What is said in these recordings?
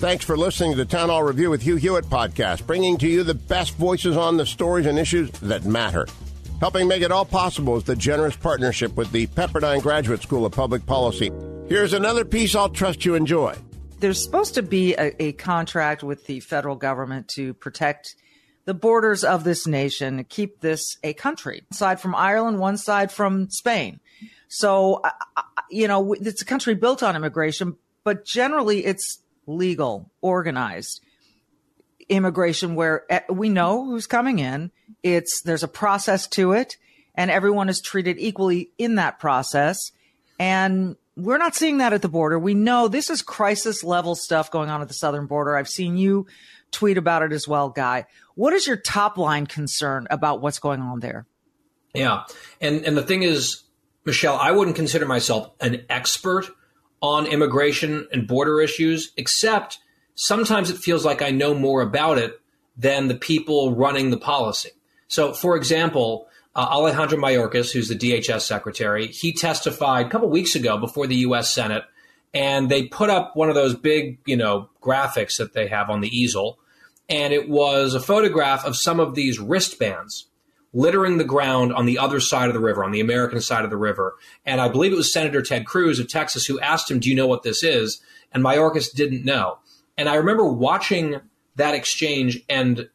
Thanks for listening to the Town Hall Review with Hugh Hewitt podcast, bringing to you the best voices on the stories and issues that matter. Helping make it all possible is the generous partnership with the Pepperdine Graduate School of Public Policy. Here's another piece I'll trust you enjoy. There's supposed to be a, a contract with the federal government to protect the borders of this nation, keep this a country. Side from Ireland, one side from Spain. So, you know, it's a country built on immigration, but generally it's legal, organized immigration where eh, we know who's coming in. It's there's a process to it, and everyone is treated equally in that process. And we're not seeing that at the border. We know this is crisis level stuff going on at the southern border. I've seen you tweet about it as well, Guy. What is your top line concern about what's going on there? Yeah, and and the thing is, Michele, I wouldn't consider myself an expert on immigration and border issues, except sometimes it feels like I know more about it than the people running the policy. So, for example, uh, Alejandro Mayorkas, who's the DHS secretary, he testified a couple weeks ago before the U.S. Senate, and they put up one of those big, you know, graphics that they have on the easel, and it was a photograph of some of these wristbands littering the ground on the other side of the river, on the American side of the river. And I believe it was Senator Ted Cruz of Texas who asked him, Do you know what this is? And Mayorkas didn't know. And I remember watching that exchange and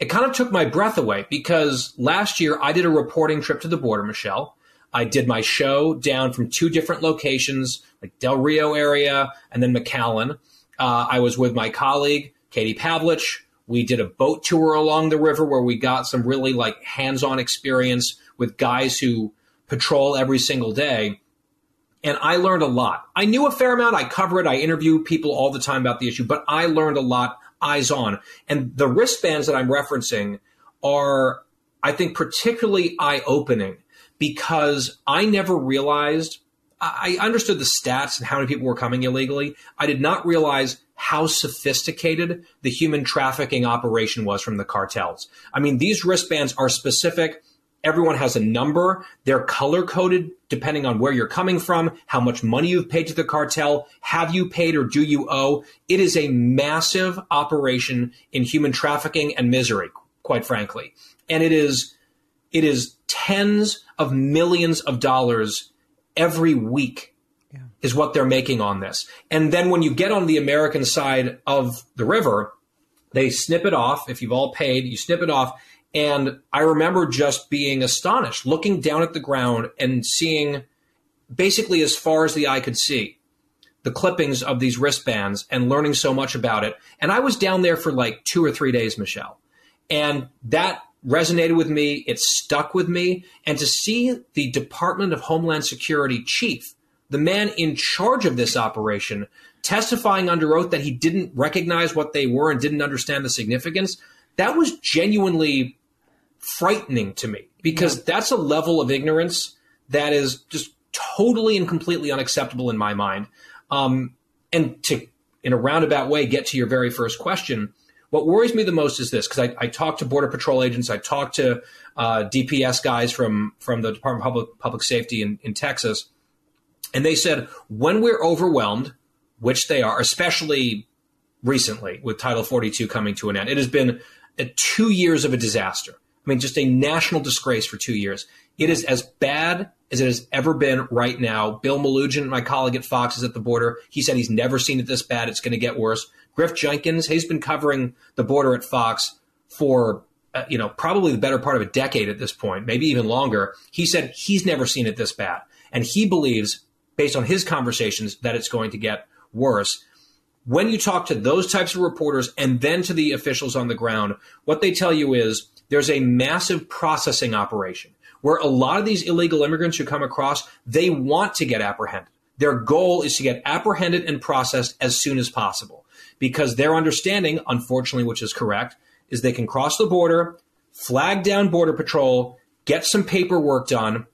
it kind of took my breath away because last year I did a reporting trip to the border, Michele. I did my show down from two different locations, like Del Rio area and then McAllen. Uh, I was with my colleague, Katie Pavlich, we did a boat tour along the river where we got some really like hands on experience with guys who patrol every single day. And I learned a lot. I knew a fair amount. I cover it. I interview people all the time about the issue, but I learned a lot eyes on. And the wristbands that I'm referencing are, I think, particularly eye opening because I never realized I understood the stats and how many people were coming illegally. I did not realize how sophisticated the human trafficking operation was from the cartels. I mean, these wristbands are specific. Everyone has a number. They're color coded depending on where you're coming from, how much money you've paid to the cartel, have you paid or do you owe? It is a massive operation in human trafficking and misery, quite frankly. And it is, it is tens of millions of dollars every week. Is what they're making on this. And then when you get on the American side of the river, they snip it off. If you've all paid, you snip it off. And I remember just being astonished, looking down at the ground and seeing basically as far as the eye could see the clippings of these wristbands and learning so much about it. And I was down there for like two or three days, Michele. And that resonated with me. It stuck with me. And to see the Department of Homeland Security chief, the man in charge of this operation, testifying under oath that he didn't recognize what they were and didn't understand the significance, that was genuinely frightening to me because yeah. that's a level of ignorance that is just totally and completely unacceptable in my mind. Um, and to, in a roundabout way, get to your very first question, what worries me the most is this because I, I talk to border patrol agents, I talk to uh, DPS guys from from the Department of Public Public Safety in, in Texas, and they said when we're overwhelmed, which they are, especially recently with Title 42 coming to an end, it has been two years of a disaster. I mean, just a national disgrace for two years. It is as bad as it has ever been right now. Bill Melugin, my colleague at Fox, is at the border. He said he's never seen it this bad. It's going to get worse. Griff Jenkins, he's been covering the border at Fox for uh, you know probably the better part of a decade at this point, maybe even longer. He said he's never seen it this bad, and he believes, based on his conversations, that it's going to get worse. When you talk to those types of reporters and then to the officials on the ground, what they tell you is there's a massive processing operation where a lot of these illegal immigrants who come across, they want to get apprehended. Their goal is to get apprehended and processed as soon as possible because their understanding, unfortunately, which is correct, is they can cross the border, flag down Border Patrol, get some paperwork done,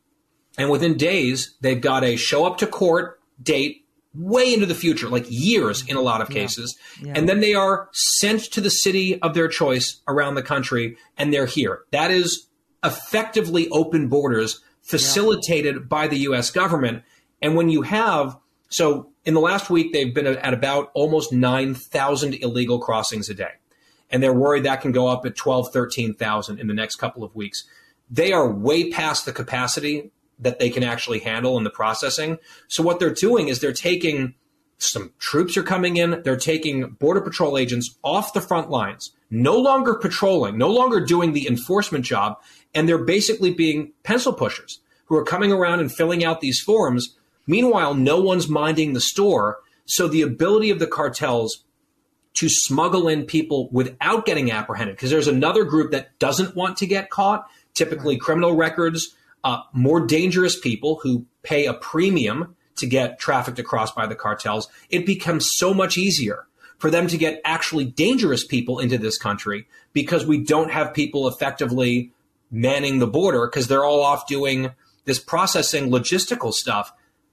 and within days, they've got a show up to court date way into the future, like years in a lot of cases. Yeah. Yeah. And then they are sent to the city of their choice around the country and they're here. That is effectively open borders facilitated yeah. by the US government. And when you have, so in the last week, they've been at about almost 9,000 illegal crossings a day. And they're worried that can go up at 12, 13,000 in the next couple of weeks. They are way past the capacity that they can actually handle in the processing. So what they're doing is they're taking some troops are coming in. They're taking border patrol agents off the front lines, no longer patrolling, no longer doing the enforcement job, and they're basically being pencil pushers who are coming around and filling out these forms. Meanwhile, no one's minding the store. So the ability of the cartels to smuggle in people without getting apprehended, because there's another group that doesn't want to get caught, typically right. criminal records, uh, more dangerous people who pay a premium to get trafficked across by the cartels, it becomes so much easier for them to get actually dangerous people into this country because we don't have people effectively manning the border because they're all off doing this processing logistical stuff.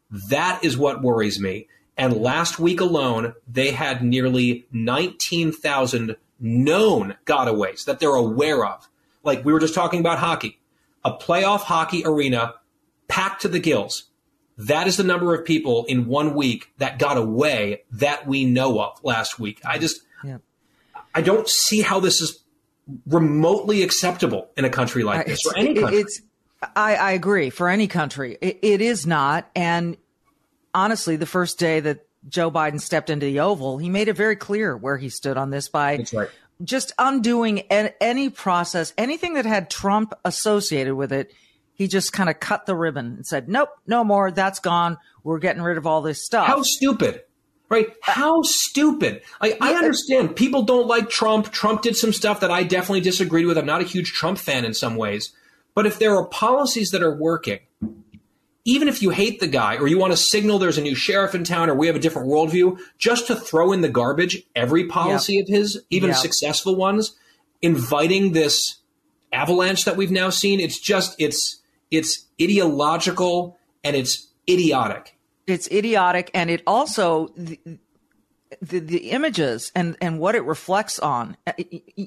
That is what worries me. And last week alone, they had nearly 19,000 known gotaways that they're aware of. Like we were just talking about hockey a playoff hockey arena packed to the gills. That is the number of people in one week that got away that we know of last week. I just, yeah. I don't see how this is remotely acceptable in a country like uh, this or any country. It's, I, I agree. For any country, it, it is not. And honestly, the first day that Joe Biden stepped into the Oval, he made it very clear where he stood on this by right just undoing any process, anything that had Trump associated with it. He just kind of cut the ribbon and said, nope, no more. That's gone. We're getting rid of all this stuff. How stupid, right? Uh, How stupid. I, I understand people don't like Trump. Trump did some stuff that I definitely disagreed with. I'm not a huge Trump fan in some ways. But if there are policies that are working, even if you hate the guy or you want to signal there's a new sheriff in town or we have a different worldview, just to throw in the garbage every policy yep. of his, even yep. successful ones, inviting this avalanche that we've now seen, it's just it's it's ideological and it's idiotic. It's idiotic and it also the, the, the images and and what it reflects on uh,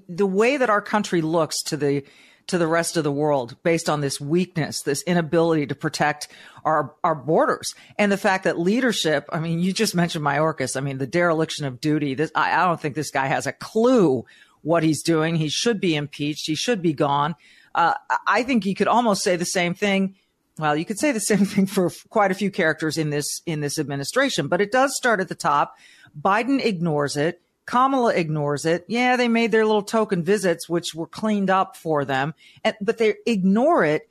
the way that our country looks to the to the rest of the world based on this weakness, this inability to protect our, our borders and the fact that leadership, I mean, you just mentioned Mayorkas. I mean, the dereliction of duty. This, I, I don't think this guy has a clue what he's doing. He should be impeached. He should be gone. Uh, I think you could almost say the same thing. Well, you could say the same thing for quite a few characters in this, in this administration, but it does start at the top. Biden ignores it. Kamala ignores it. Yeah, they made their little token visits, which were cleaned up for them, and, but they ignore it.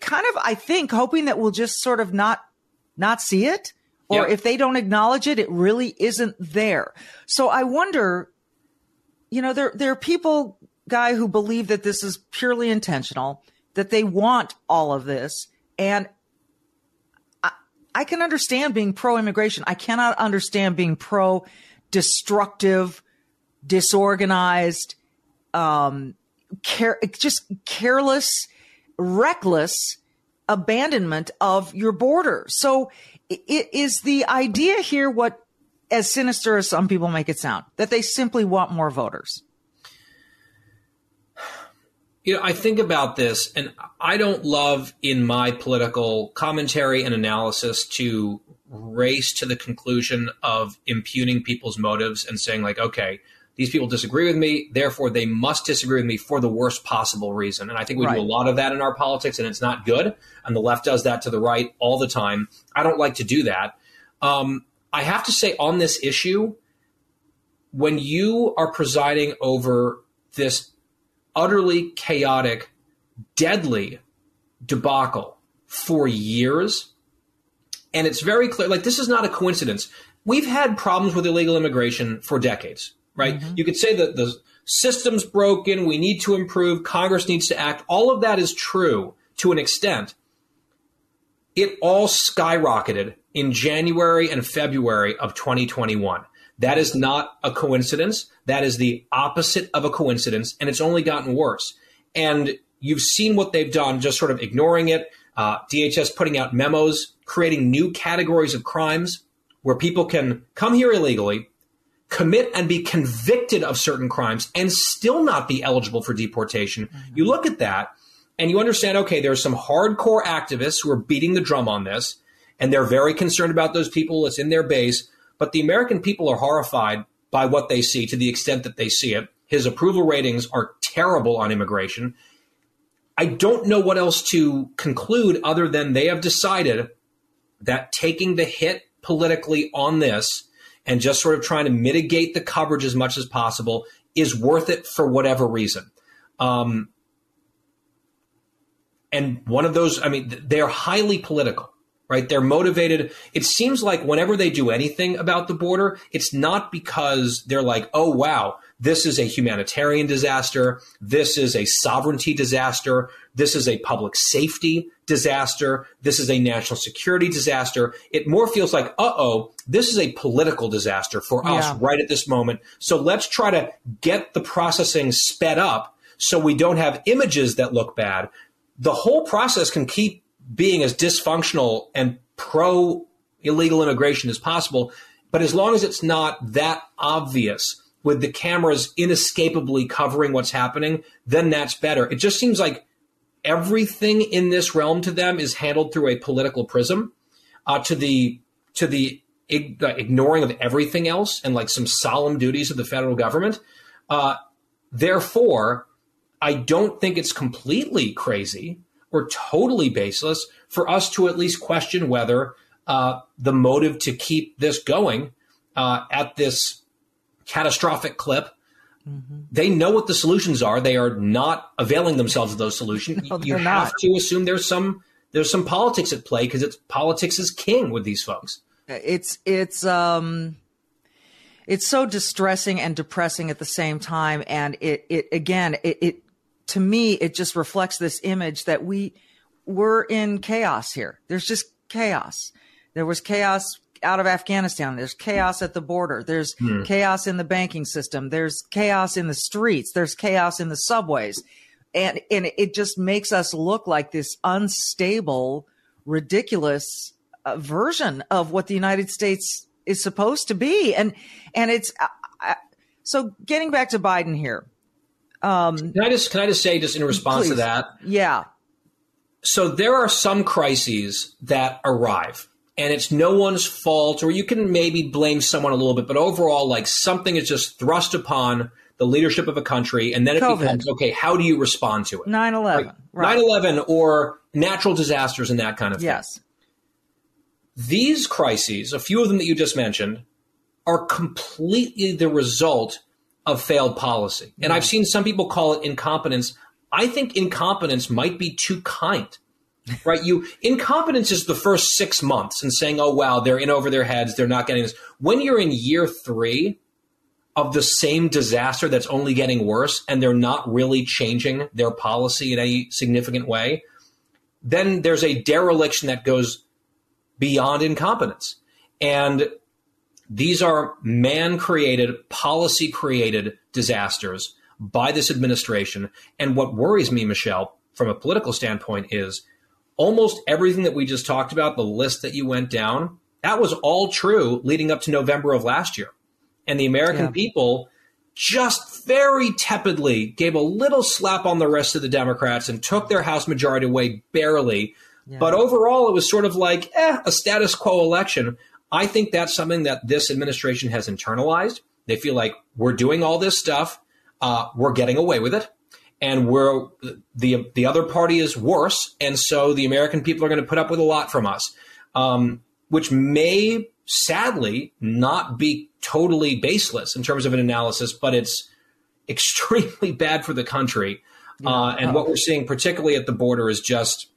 Kind of, I think, hoping that we'll just sort of not not see it, or yep. if they don't acknowledge it, it really isn't there. So I wonder, you know, there there are people, guy, who believe that this is purely intentional, that they want all of this, and I, I can understand being pro immigration. I cannot understand being pro destructive, disorganized, um, care, just careless, reckless abandonment of your border. So it is the idea here what as sinister as some people make it sound that they simply want more voters. You know, I think about this and I don't love in my political commentary and analysis to race to the conclusion of impugning people's motives and saying like, okay, these people disagree with me, therefore they must disagree with me for the worst possible reason. And I think we right. do a lot of that in our politics, and it's not good. And the left does that to the right all the time. I don't like to do that. Um, I have to say on this issue, when you are presiding over this utterly chaotic, deadly debacle for years, and it's very clear, like, this is not a coincidence. We've had problems with illegal immigration for decades, right? Mm-hmm. You could say that the system's broken, we need to improve, Congress needs to act. All of that is true to an extent. It all skyrocketed in January and February of 2021. That is not a coincidence. That is the opposite of a coincidence, and it's only gotten worse. And you've seen what they've done, just sort of ignoring it. Uh, DHS putting out memos, creating new categories of crimes where people can come here illegally, commit and be convicted of certain crimes, and still not be eligible for deportation. Mm-hmm. You look at that and you understand okay, there are some hardcore activists who are beating the drum on this, and they're very concerned about those people. It's in their base. But the American people are horrified by what they see to the extent that they see it. His approval ratings are terrible on immigration. I don't know what else to conclude other than they have decided that taking the hit politically on this and just sort of trying to mitigate the coverage as much as possible is worth it for whatever reason. Um, and one of those, I mean, they're highly political right? They're motivated. It seems like whenever they do anything about the border, it's not because they're like, oh, wow, this is a humanitarian disaster. This is a sovereignty disaster. This is a public safety disaster. This is a national security disaster. It more feels like, uh oh, this is a political disaster for us yeah. right at this moment. So let's try to get the processing sped up so we don't have images that look bad. The whole process can keep being as dysfunctional and pro illegal immigration as possible. But as long as it's not that obvious with the cameras inescapably covering what's happening, then that's better. It just seems like everything in this realm to them is handled through a political prism, uh, to the to the ig- ignoring of everything else and like some solemn duties of the federal government. Uh, therefore, I don't think it's completely crazy or totally baseless for us to at least question whether uh, the motive to keep this going uh, at this catastrophic clip. Mm-hmm. They know what the solutions are. They are not availing themselves of those solutions. No, you have not. to assume there's some there's some politics at play because it's politics is king with these folks. It's it's um it's so distressing and depressing at the same time and it it again it, it to me, it just reflects this image that we we're in chaos here. There's just chaos. There was chaos out of Afghanistan. There's chaos at the border. There's mm. chaos in the banking system. There's chaos in the streets. There's chaos in the subways. And, and it just makes us look like this unstable, ridiculous uh, version of what the United States is supposed to be. And, and it's, uh, so getting back to Biden here, um, can I just can I just say just in response please. to that? Yeah. So there are some crises that arrive, and it's no one's fault, or you can maybe blame someone a little bit, but overall, like something is just thrust upon the leadership of a country, and then it COVID. becomes okay. How do you respond to it? 9-11. Right. 9-11 or natural disasters and that kind of thing. Yes. These crises, a few of them that you just mentioned, are completely the result of failed policy. And I've mm. seen some people call it incompetence. I think incompetence might be too kind. Right? You incompetence is the first six months and saying, oh wow, they're in over their heads, they're not getting this. When you're in year three of the same disaster that's only getting worse and they're not really changing their policy in any significant way, then there's a dereliction that goes beyond incompetence. And these are man created, policy created disasters by this administration. And what worries me, Michele, from a political standpoint, is almost everything that we just talked about, the list that you went down, that was all true leading up to November of last year. And the American yeah. people just very tepidly gave a little slap on the rest of the Democrats and took their House majority away barely. Yeah. But overall, it was sort of like eh, a status quo election I think that's something that this administration has internalized. They feel like we're doing all this stuff, uh, we're getting away with it, and we're the the other party is worse, and so the American people are going to put up with a lot from us, um, which may sadly not be totally baseless in terms of an analysis, but it's extremely bad for the country. Uh, and what we're seeing, particularly at the border, is just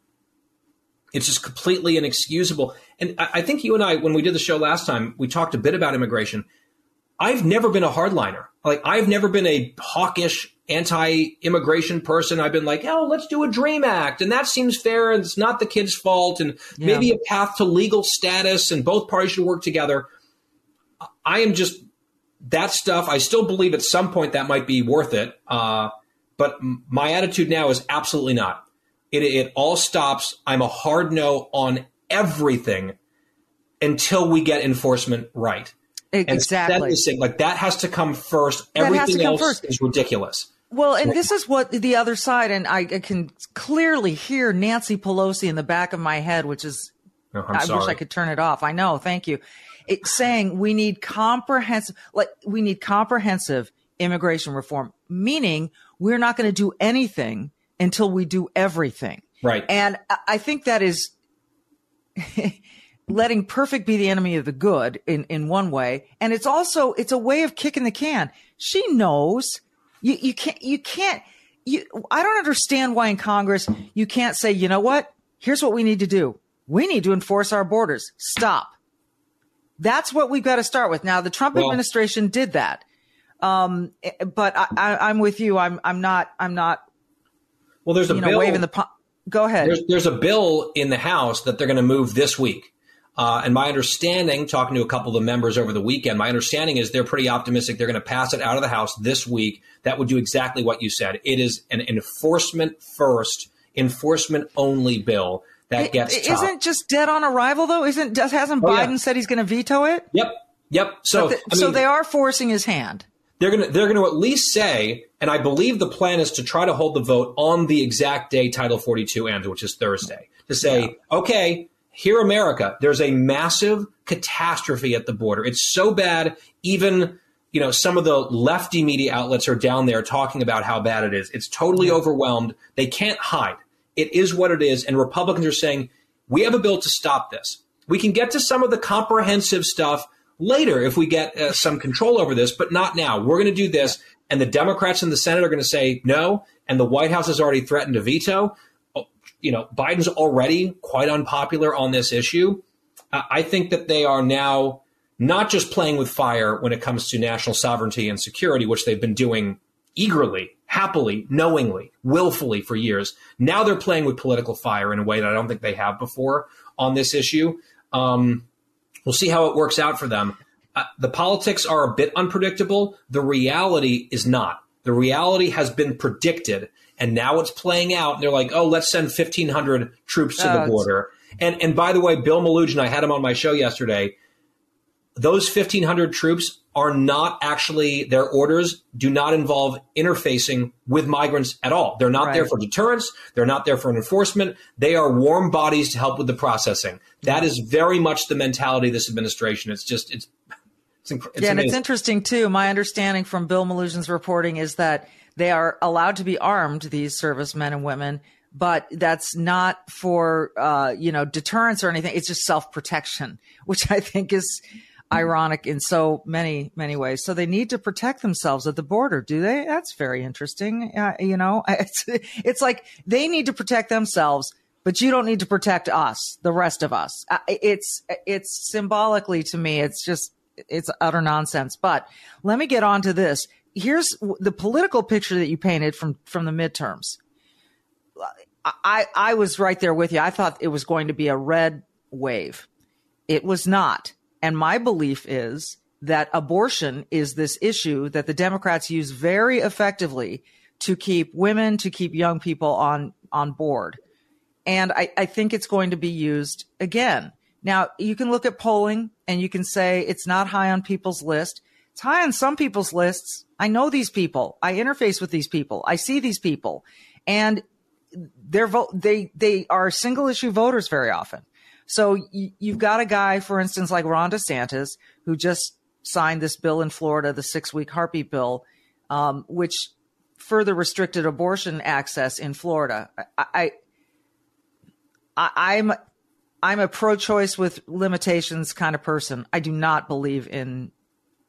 it's just completely inexcusable. And I, I think you and I, when we did the show last time, we talked a bit about immigration. I've never been a hardliner. Like I've never been a hawkish anti-immigration person, I've been like, oh, let's do a Dream Act, and that seems fair, and it's not the kid's fault, and yeah. maybe a path to legal status, and both parties should work together. I am just that stuff. I still believe at some point that might be worth it, uh, but my attitude now is absolutely not. It, it all stops. I'm a hard no on everything until we get enforcement right. Exactly. And like that has to come first. That Everything else first. is ridiculous. Well, and this is what the other side, and I, can clearly hear Nancy Pelosi in the back of my head, which is, oh, I wish I could turn it off. I know. Thank you. It's saying we need comprehensive, like we need comprehensive immigration reform, meaning we're not going to do anything until we do everything. Right. And I think that is letting perfect be the enemy of the good in, in one way. And it's also, it's a way of kicking the can. She knows you, you can't, you can't, you, I don't understand why in Congress you can't say, you know what? Here's what we need to do. We need to enforce our borders. Stop. That's what we've got to start with. Now, the Trump well, administration did that. Um, but I, am with you. I'm, I'm not, I'm not. Well, there's a you know, bill. Waving the, go ahead. There's, there's a bill in the House that they're going to move this week. Uh, and my understanding, talking to a couple of the members over the weekend, my understanding is they're pretty optimistic they're going to pass it out of the House this week. That would do exactly what you said. It is an enforcement first, enforcement only bill that gets. It, isn't just dead on arrival though? Isn't does hasn't oh, Biden yeah. said he's going to veto it? Yep, yep. So the, I mean, so they are forcing his hand. They're gonna they're gonna at least say, and I believe the plan is to try to hold the vote on the exact day Title 42 ends, which is Thursday, to say, yeah. okay, here, America, there's a massive catastrophe at the border. It's so bad, even you know some of the lefty media outlets are down there talking about how bad it is. It's totally overwhelmed. They can't hide. It is what it is, and Republicans are saying we have a bill to stop this. We can get to some of the comprehensive stuff later if we get uh, some control over this, but not now. We're going to do this, and the Democrats in the Senate are going to say no, and the White House has already threatened to veto you know, Biden's already quite unpopular on this issue. I think that they are now not just playing with fire when it comes to national sovereignty and security, which they've been doing eagerly, happily, knowingly, willfully for years. Now they're playing with political fire in a way that I don't think they have before on this issue. Um, we'll see how it works out for them. Uh, the politics are a bit unpredictable. The reality is not. The reality has been predicted and now it's playing out. And they're like, oh, let's send 1,500 troops to the border. And and by the way, Bill Melugin, I had him on my show yesterday. Those 1,500 troops are not actually their orders do not involve interfacing with migrants at all. They're not right. there for deterrence. They're not there for enforcement. They are warm bodies to help with the processing. That is very much the mentality of this administration. It's just it's. it's, inc- it's yeah, amazing. and it's interesting too. My understanding from Bill Melugin's reporting is that they are allowed to be armed, these servicemen and women, but that's not for, uh, you know, deterrence or anything. It's just self protection, which I think is ironic in so many, many ways. So they need to protect themselves at the border, do they? That's very interesting. Uh, you know, it's, it's like they need to protect themselves but you don't need to protect us, the rest of us. Uh, it's it's symbolically to me, it's just it's utter nonsense. But let me get on to this here's the political picture that you painted from from the midterms. I I was right there with you. I thought it was going to be a red wave. It was not. And my belief is that abortion is this issue that the Democrats use very effectively to keep women, to keep young people on on board. And I, I think it's going to be used again. Now, you can look at polling and you can say it's not high on people's list. It's high on some people's lists. I know these people. I interface with these people. I see these people, and they're vote. They they are single issue voters very often. So you, you've got a guy, for instance, like Ron DeSantis, who just signed this bill in Florida, the six week heartbeat bill, um, which further restricted abortion access in Florida. I, I I'm I'm a pro choice with limitations kind of person. I do not believe in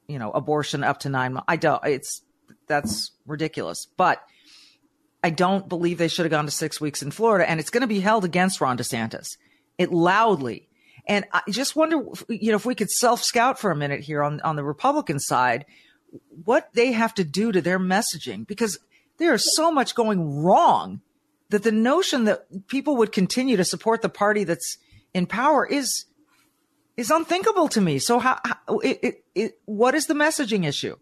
you know, abortion up to nine months. I don't, it's, that's ridiculous. But I don't believe they should have gone to six weeks in Florida. And it's going to be held against Ron DeSantis. It loudly. And I just wonder, you know, if we could self scout for a minute here on, on the Republican side, what they have to do to their messaging, because there is so much going wrong that the notion that people would continue to support the party that's in power is is unthinkable to me. So how, how it, it, what is the messaging issue?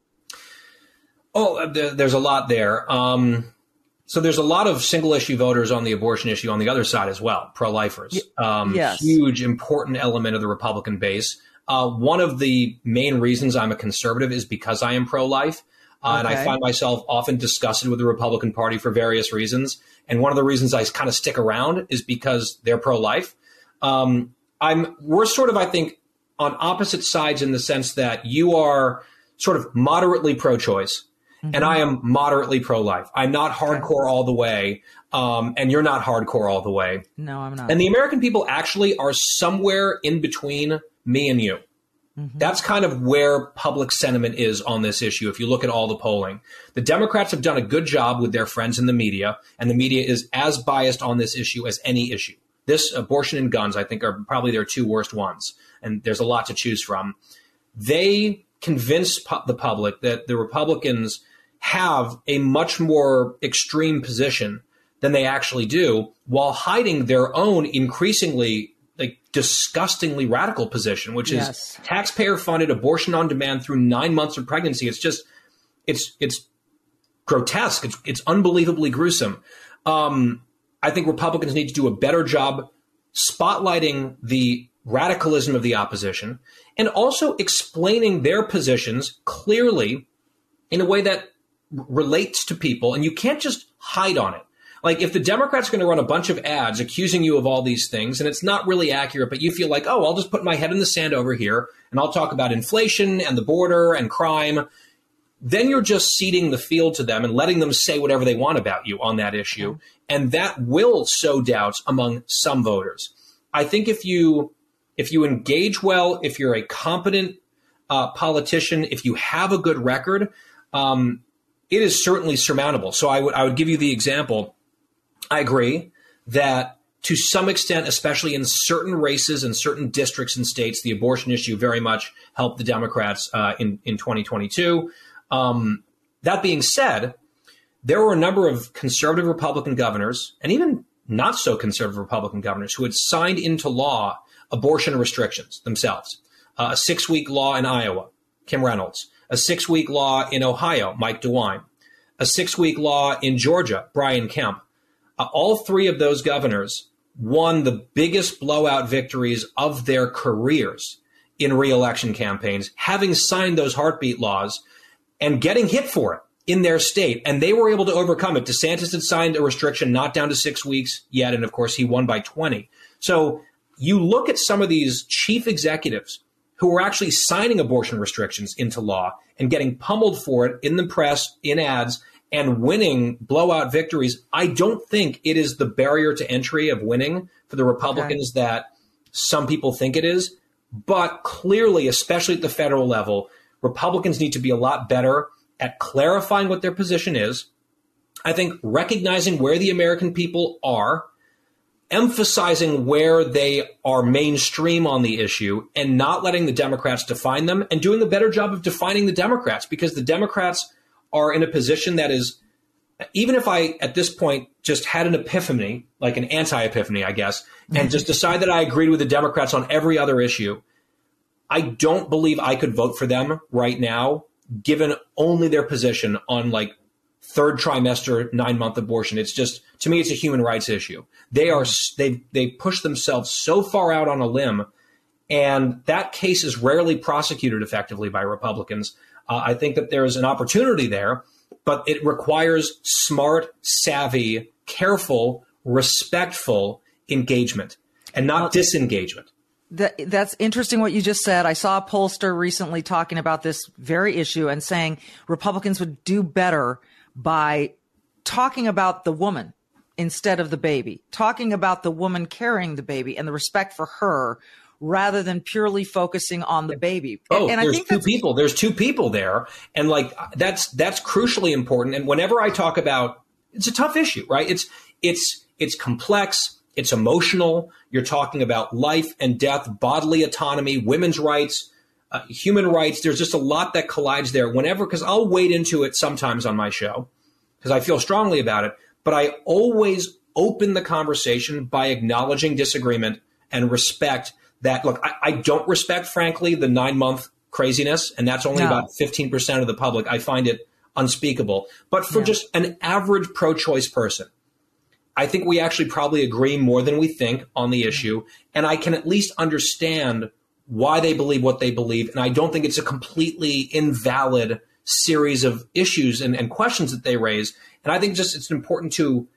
Oh, uh, there's a lot there. Um, so there's a lot of single issue voters on the abortion issue on the other side as well, pro lifers. Um, yes. Huge, important element of the Republican base. Uh, one of the main reasons I'm a conservative is because I am pro life. Uh, And I find myself often disgusted with the Republican Party for various reasons. And one of the reasons I kind of stick around is because they're pro life. Um, I'm we're sort of I think on opposite sides in the sense that you are sort of moderately pro-choice and I am moderately pro-life. I'm not hardcore all the way, um, and you're not hardcore all the way. No, I'm not. And the American people actually are somewhere in between me and you. That's kind of where public sentiment is on this issue. If you look at all the polling, the Democrats have done a good job with their friends in the media, and the media is as biased on this issue as any issue. This abortion and guns, I think, are probably their two worst ones, and there's a lot to choose from. They convince pu- the public that the Republicans have a much more extreme position than they actually do, while hiding their own increasingly like disgustingly radical position, which Yes. is taxpayer funded abortion on demand through nine months of pregnancy. It's just it's it's grotesque. It's it's unbelievably gruesome. Um, I think Republicans need to do a better job spotlighting the radicalism of the opposition and also explaining their positions clearly in a way that relates to people. And you can't just hide on it. Like if the Democrats are going to run a bunch of ads accusing you of all these things and it's not really accurate, but you feel like, oh, I'll just put my head in the sand over here and I'll talk about inflation and the border and crime then you're just ceding the field to them and letting them say whatever they want about you on that issue. And that will sow doubts among some voters. I think if you if you engage well, if you're a competent uh, politician, if you have a good record, um, it is certainly surmountable. So I would I would give you the example. I agree that to some extent, especially in certain races and certain districts and states, the abortion issue very much helped the Democrats uh, in in 2022. Um, that being said, there were a number of conservative Republican governors and even not so conservative Republican governors who had signed into law abortion restrictions themselves. Uh, a six week law in Iowa, Kim Reynolds. A six week law in Ohio, Mike DeWine. A six week law in Georgia, Brian Kemp. Uh, all three of those governors won the biggest blowout victories of their careers in reelection campaigns, having signed those heartbeat laws and getting hit for it in their state. And they were able to overcome it. DeSantis had signed a restriction not down to six weeks yet. And of course, he won by 20. So you look at some of these chief executives who were actually signing abortion restrictions into law and getting pummeled for it in the press, in ads, and winning blowout victories. I don't think it is the barrier to entry of winning for the Republicans that some people think it is. But clearly, especially at the federal level, Republicans need to be a lot better at clarifying what their position is. I think recognizing where the American people are, emphasizing where they are mainstream on the issue, and not letting the Democrats define them, and doing a better job of defining the Democrats because the Democrats are in a position that is, even if I at this point just had an epiphany, like an anti epiphany, I guess, and just decide that I agreed with the Democrats on every other issue, I don't believe I could vote for them right now, given only their position on like third trimester nine month abortion. It's just to me, it's a human rights issue. They are they they push themselves so far out on a limb, and that case is rarely prosecuted effectively by Republicans. Uh, I think that there is an opportunity there, but it requires smart, savvy, careful, respectful engagement, and not disengagement. That, that's interesting what you just said. I saw a pollster recently talking about this very issue and saying Republicans would do better by talking about the woman instead of the baby, talking about the woman carrying the baby and the respect for her rather than purely focusing on the baby. Oh, and there's I think two people. There's two people there, and like that's that's crucially important. And whenever I talk about, it's a tough issue, right? It's it's it's complex. It's emotional. You're talking about life and death, bodily autonomy, women's rights, uh, human rights. There's just a lot that collides there. Whenever, because I'll wade into it sometimes on my show, because I feel strongly about it, but I always open the conversation by acknowledging disagreement and respect that. Look, I, I don't respect, frankly, the nine month craziness, and that's only no. about 15% of the public. I find it unspeakable. But for yeah. just an average pro choice person, I think we actually probably agree more than we think on the issue. And I can at least understand why they believe what they believe. And I don't think it's a completely invalid series of issues and, and questions that they raise. And I think just it's important to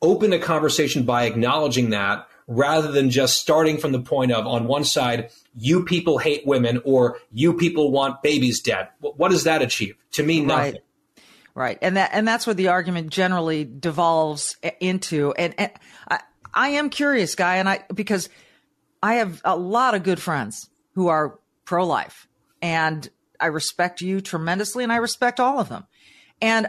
open a conversation by acknowledging that rather than just starting from the point of on one side, you people hate women or you people want babies dead. What does that achieve? To me, nothing. Right. Right. And that, and that's where the argument generally devolves into. And, and I, I am curious, guy, and I, because I have a lot of good friends who are pro life and I respect you tremendously and I respect all of them. And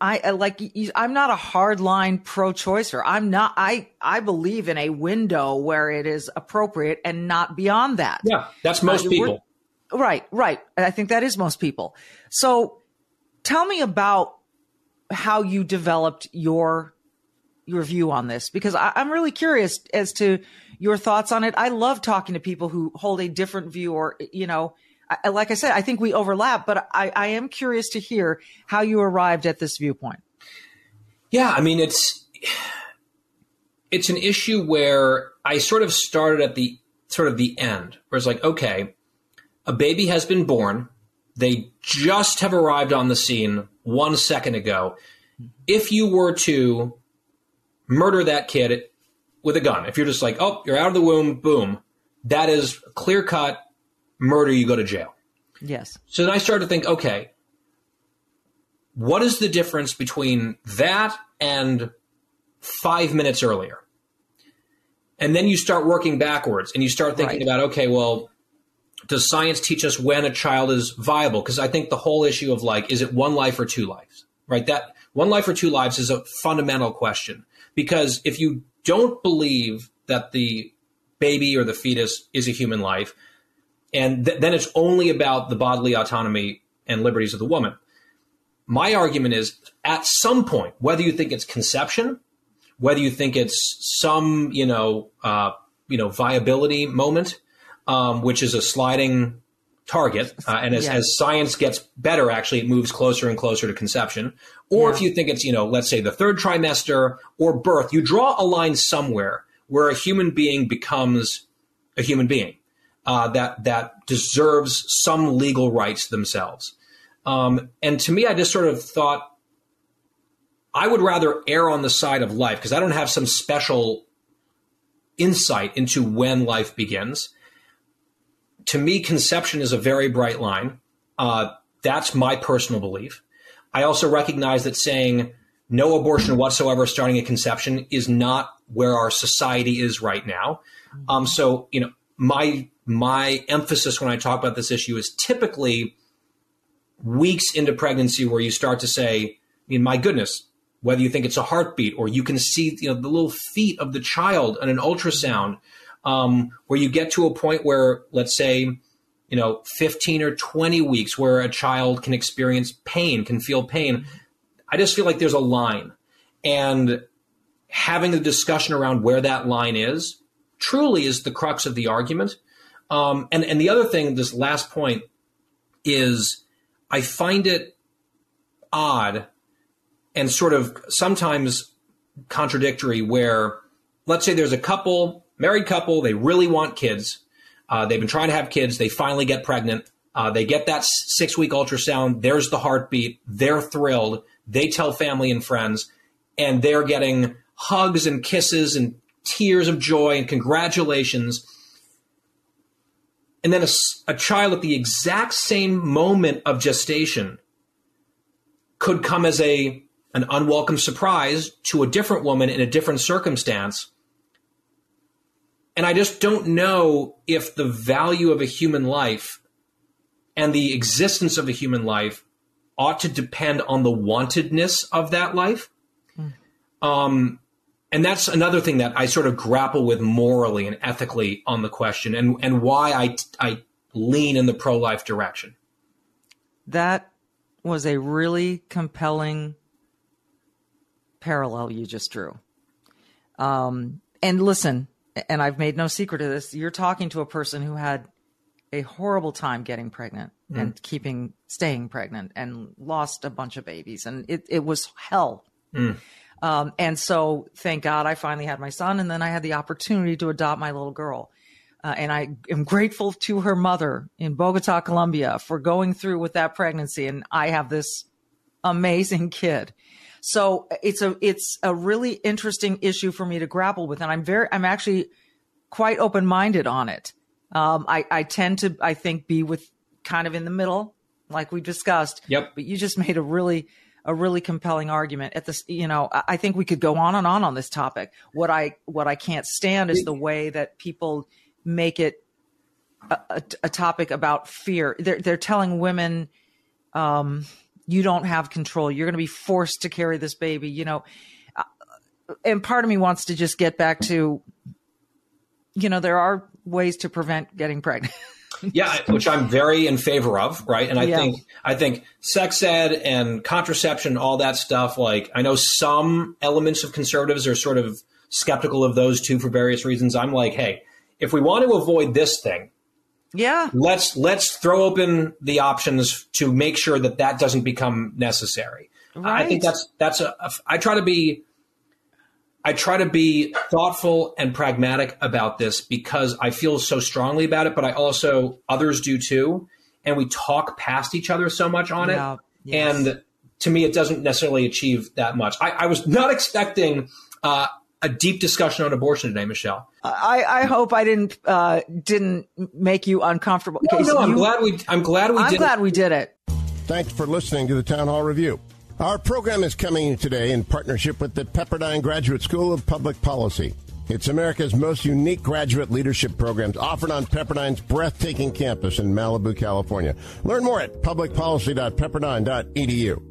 I, I like I'm not a hardline pro-choicer. I'm not. I I believe in a window where it is appropriate and not beyond that. Yeah, that's most uh, people. Right, right. I think that is most people. So, tell me about how you developed your your view on this because I, I'm really curious as to your thoughts on it. I love talking to people who hold a different view or you know I, like I said, I think we overlap, but I, I am curious to hear how you arrived at this viewpoint. Yeah, I mean it's it's an issue where I sort of started at the sort of the end, where it's like, okay, a baby has been born. They just have arrived on the scene one second ago. If you were to murder that kid with a gun, if you're just like, oh, you're out of the womb, boom, that is clear cut murder, you go to jail. Yes. So then I started to think, okay, what is the difference between that and five minutes earlier? And then you start working backwards and you start thinking right. about, okay, well, does science teach us when a child is viable? Because I think the whole issue of like, is it one life or two lives? Right? That one life or two lives is a fundamental question. Because if you don't believe that the baby or the fetus is a human life, and th- then it's only about the bodily autonomy and liberties of the woman. My argument is at some point, whether you think it's conception, whether you think it's some, you know, uh, you know, viability moment, um, which is a sliding target, uh, and as, as, science gets better, actually, it moves closer and closer to conception. Or yeah. if you think it's, you know, let's say the third trimester or birth, you draw a line somewhere where a human being becomes a human being uh, that that deserves some legal rights themselves. Um, and to me, I just sort of thought I would rather err on the side of life because I don't have some special insight into when life begins. To me, conception is a very bright line. Uh, that's my personal belief. I also recognize that saying no abortion whatsoever starting at conception is not where our society is right now. Um, so, you know, my my emphasis when I talk about this issue is typically weeks into pregnancy where you start to say, I mean, my goodness, whether you think it's a heartbeat or you can see you know the little feet of the child on an ultrasound, um, where you get to a point where, let's say, you know, 15 or 20 weeks where a child can experience pain, can feel pain. I just feel like there's a line. And having a discussion around where that line is truly is the crux of the argument. Um, and and the other thing, this last point is, I find it odd and sort of sometimes contradictory. Where let's say there's a couple, married couple, they really want kids. Uh, they've been trying to have kids. They finally get pregnant. Uh, they get that six week ultrasound. There's the heartbeat. They're thrilled. They tell family and friends, and they're getting hugs and kisses and tears of joy and congratulations and then a, a child at the exact same moment of gestation could come as a an unwelcome surprise to a different woman in a different circumstance. And I just don't know if the value of a human life and the existence of a human life ought to depend on the wantedness of that life. Mm. Um, and that's another thing that I sort of grapple with morally and ethically on the question, and and why I I lean in the pro life direction. That was a really compelling parallel you just drew. Um, and listen, and I've made no secret of this. You're talking to a person who had a horrible time getting pregnant mm. and keeping staying pregnant and lost a bunch of babies and it, it was hell mm. um, and so thank god i finally had my son and then i had the opportunity to adopt my little girl uh, and i am grateful to her mother in bogota colombia for going through with that pregnancy and i have this amazing kid so it's a it's a really interesting issue for me to grapple with and i'm very i'm actually quite open-minded on it um, I, I tend to, I think, be with kind of in the middle, like we discussed. Yep. But you just made a really, a really compelling argument at this. You know, I think we could go on and on on this topic. What I, what I can't stand is the way that people make it a, a, a topic about fear. They're, they're telling women, um, you don't have control. You're going to be forced to carry this baby. You know, uh, and part of me wants to just get back to, you know, there are ways to prevent getting pregnant. yeah, which I'm very in favor of, right? And I yeah. think I think sex ed and contraception, all that stuff. Like I know some elements of conservatives are sort of skeptical of those two for various reasons. I'm like, hey, if we want to avoid this thing, yeah, let's let's throw open the options to make sure that that doesn't become necessary. Right. I think that's that's a, a. I try to be I try to be thoughtful and pragmatic about this because I feel so strongly about it, but I also, others do too. And we talk past each other so much on yeah, it. Yes. And to me, it doesn't necessarily achieve that much. I, I was not expecting uh, a deep discussion on abortion today, Michele. I, I hope I didn't uh, didn't make you uncomfortable. No, no, I'm glad we. I'm glad we. I'm did glad it. we did it. Thanks for listening to the Townhall Review. Our program is coming today in partnership with the Pepperdine Graduate School of Public Policy. It's America's most unique graduate leadership programs offered on Pepperdine's breathtaking campus in Malibu, California. Learn more at publicpolicy.pepperdine.edu.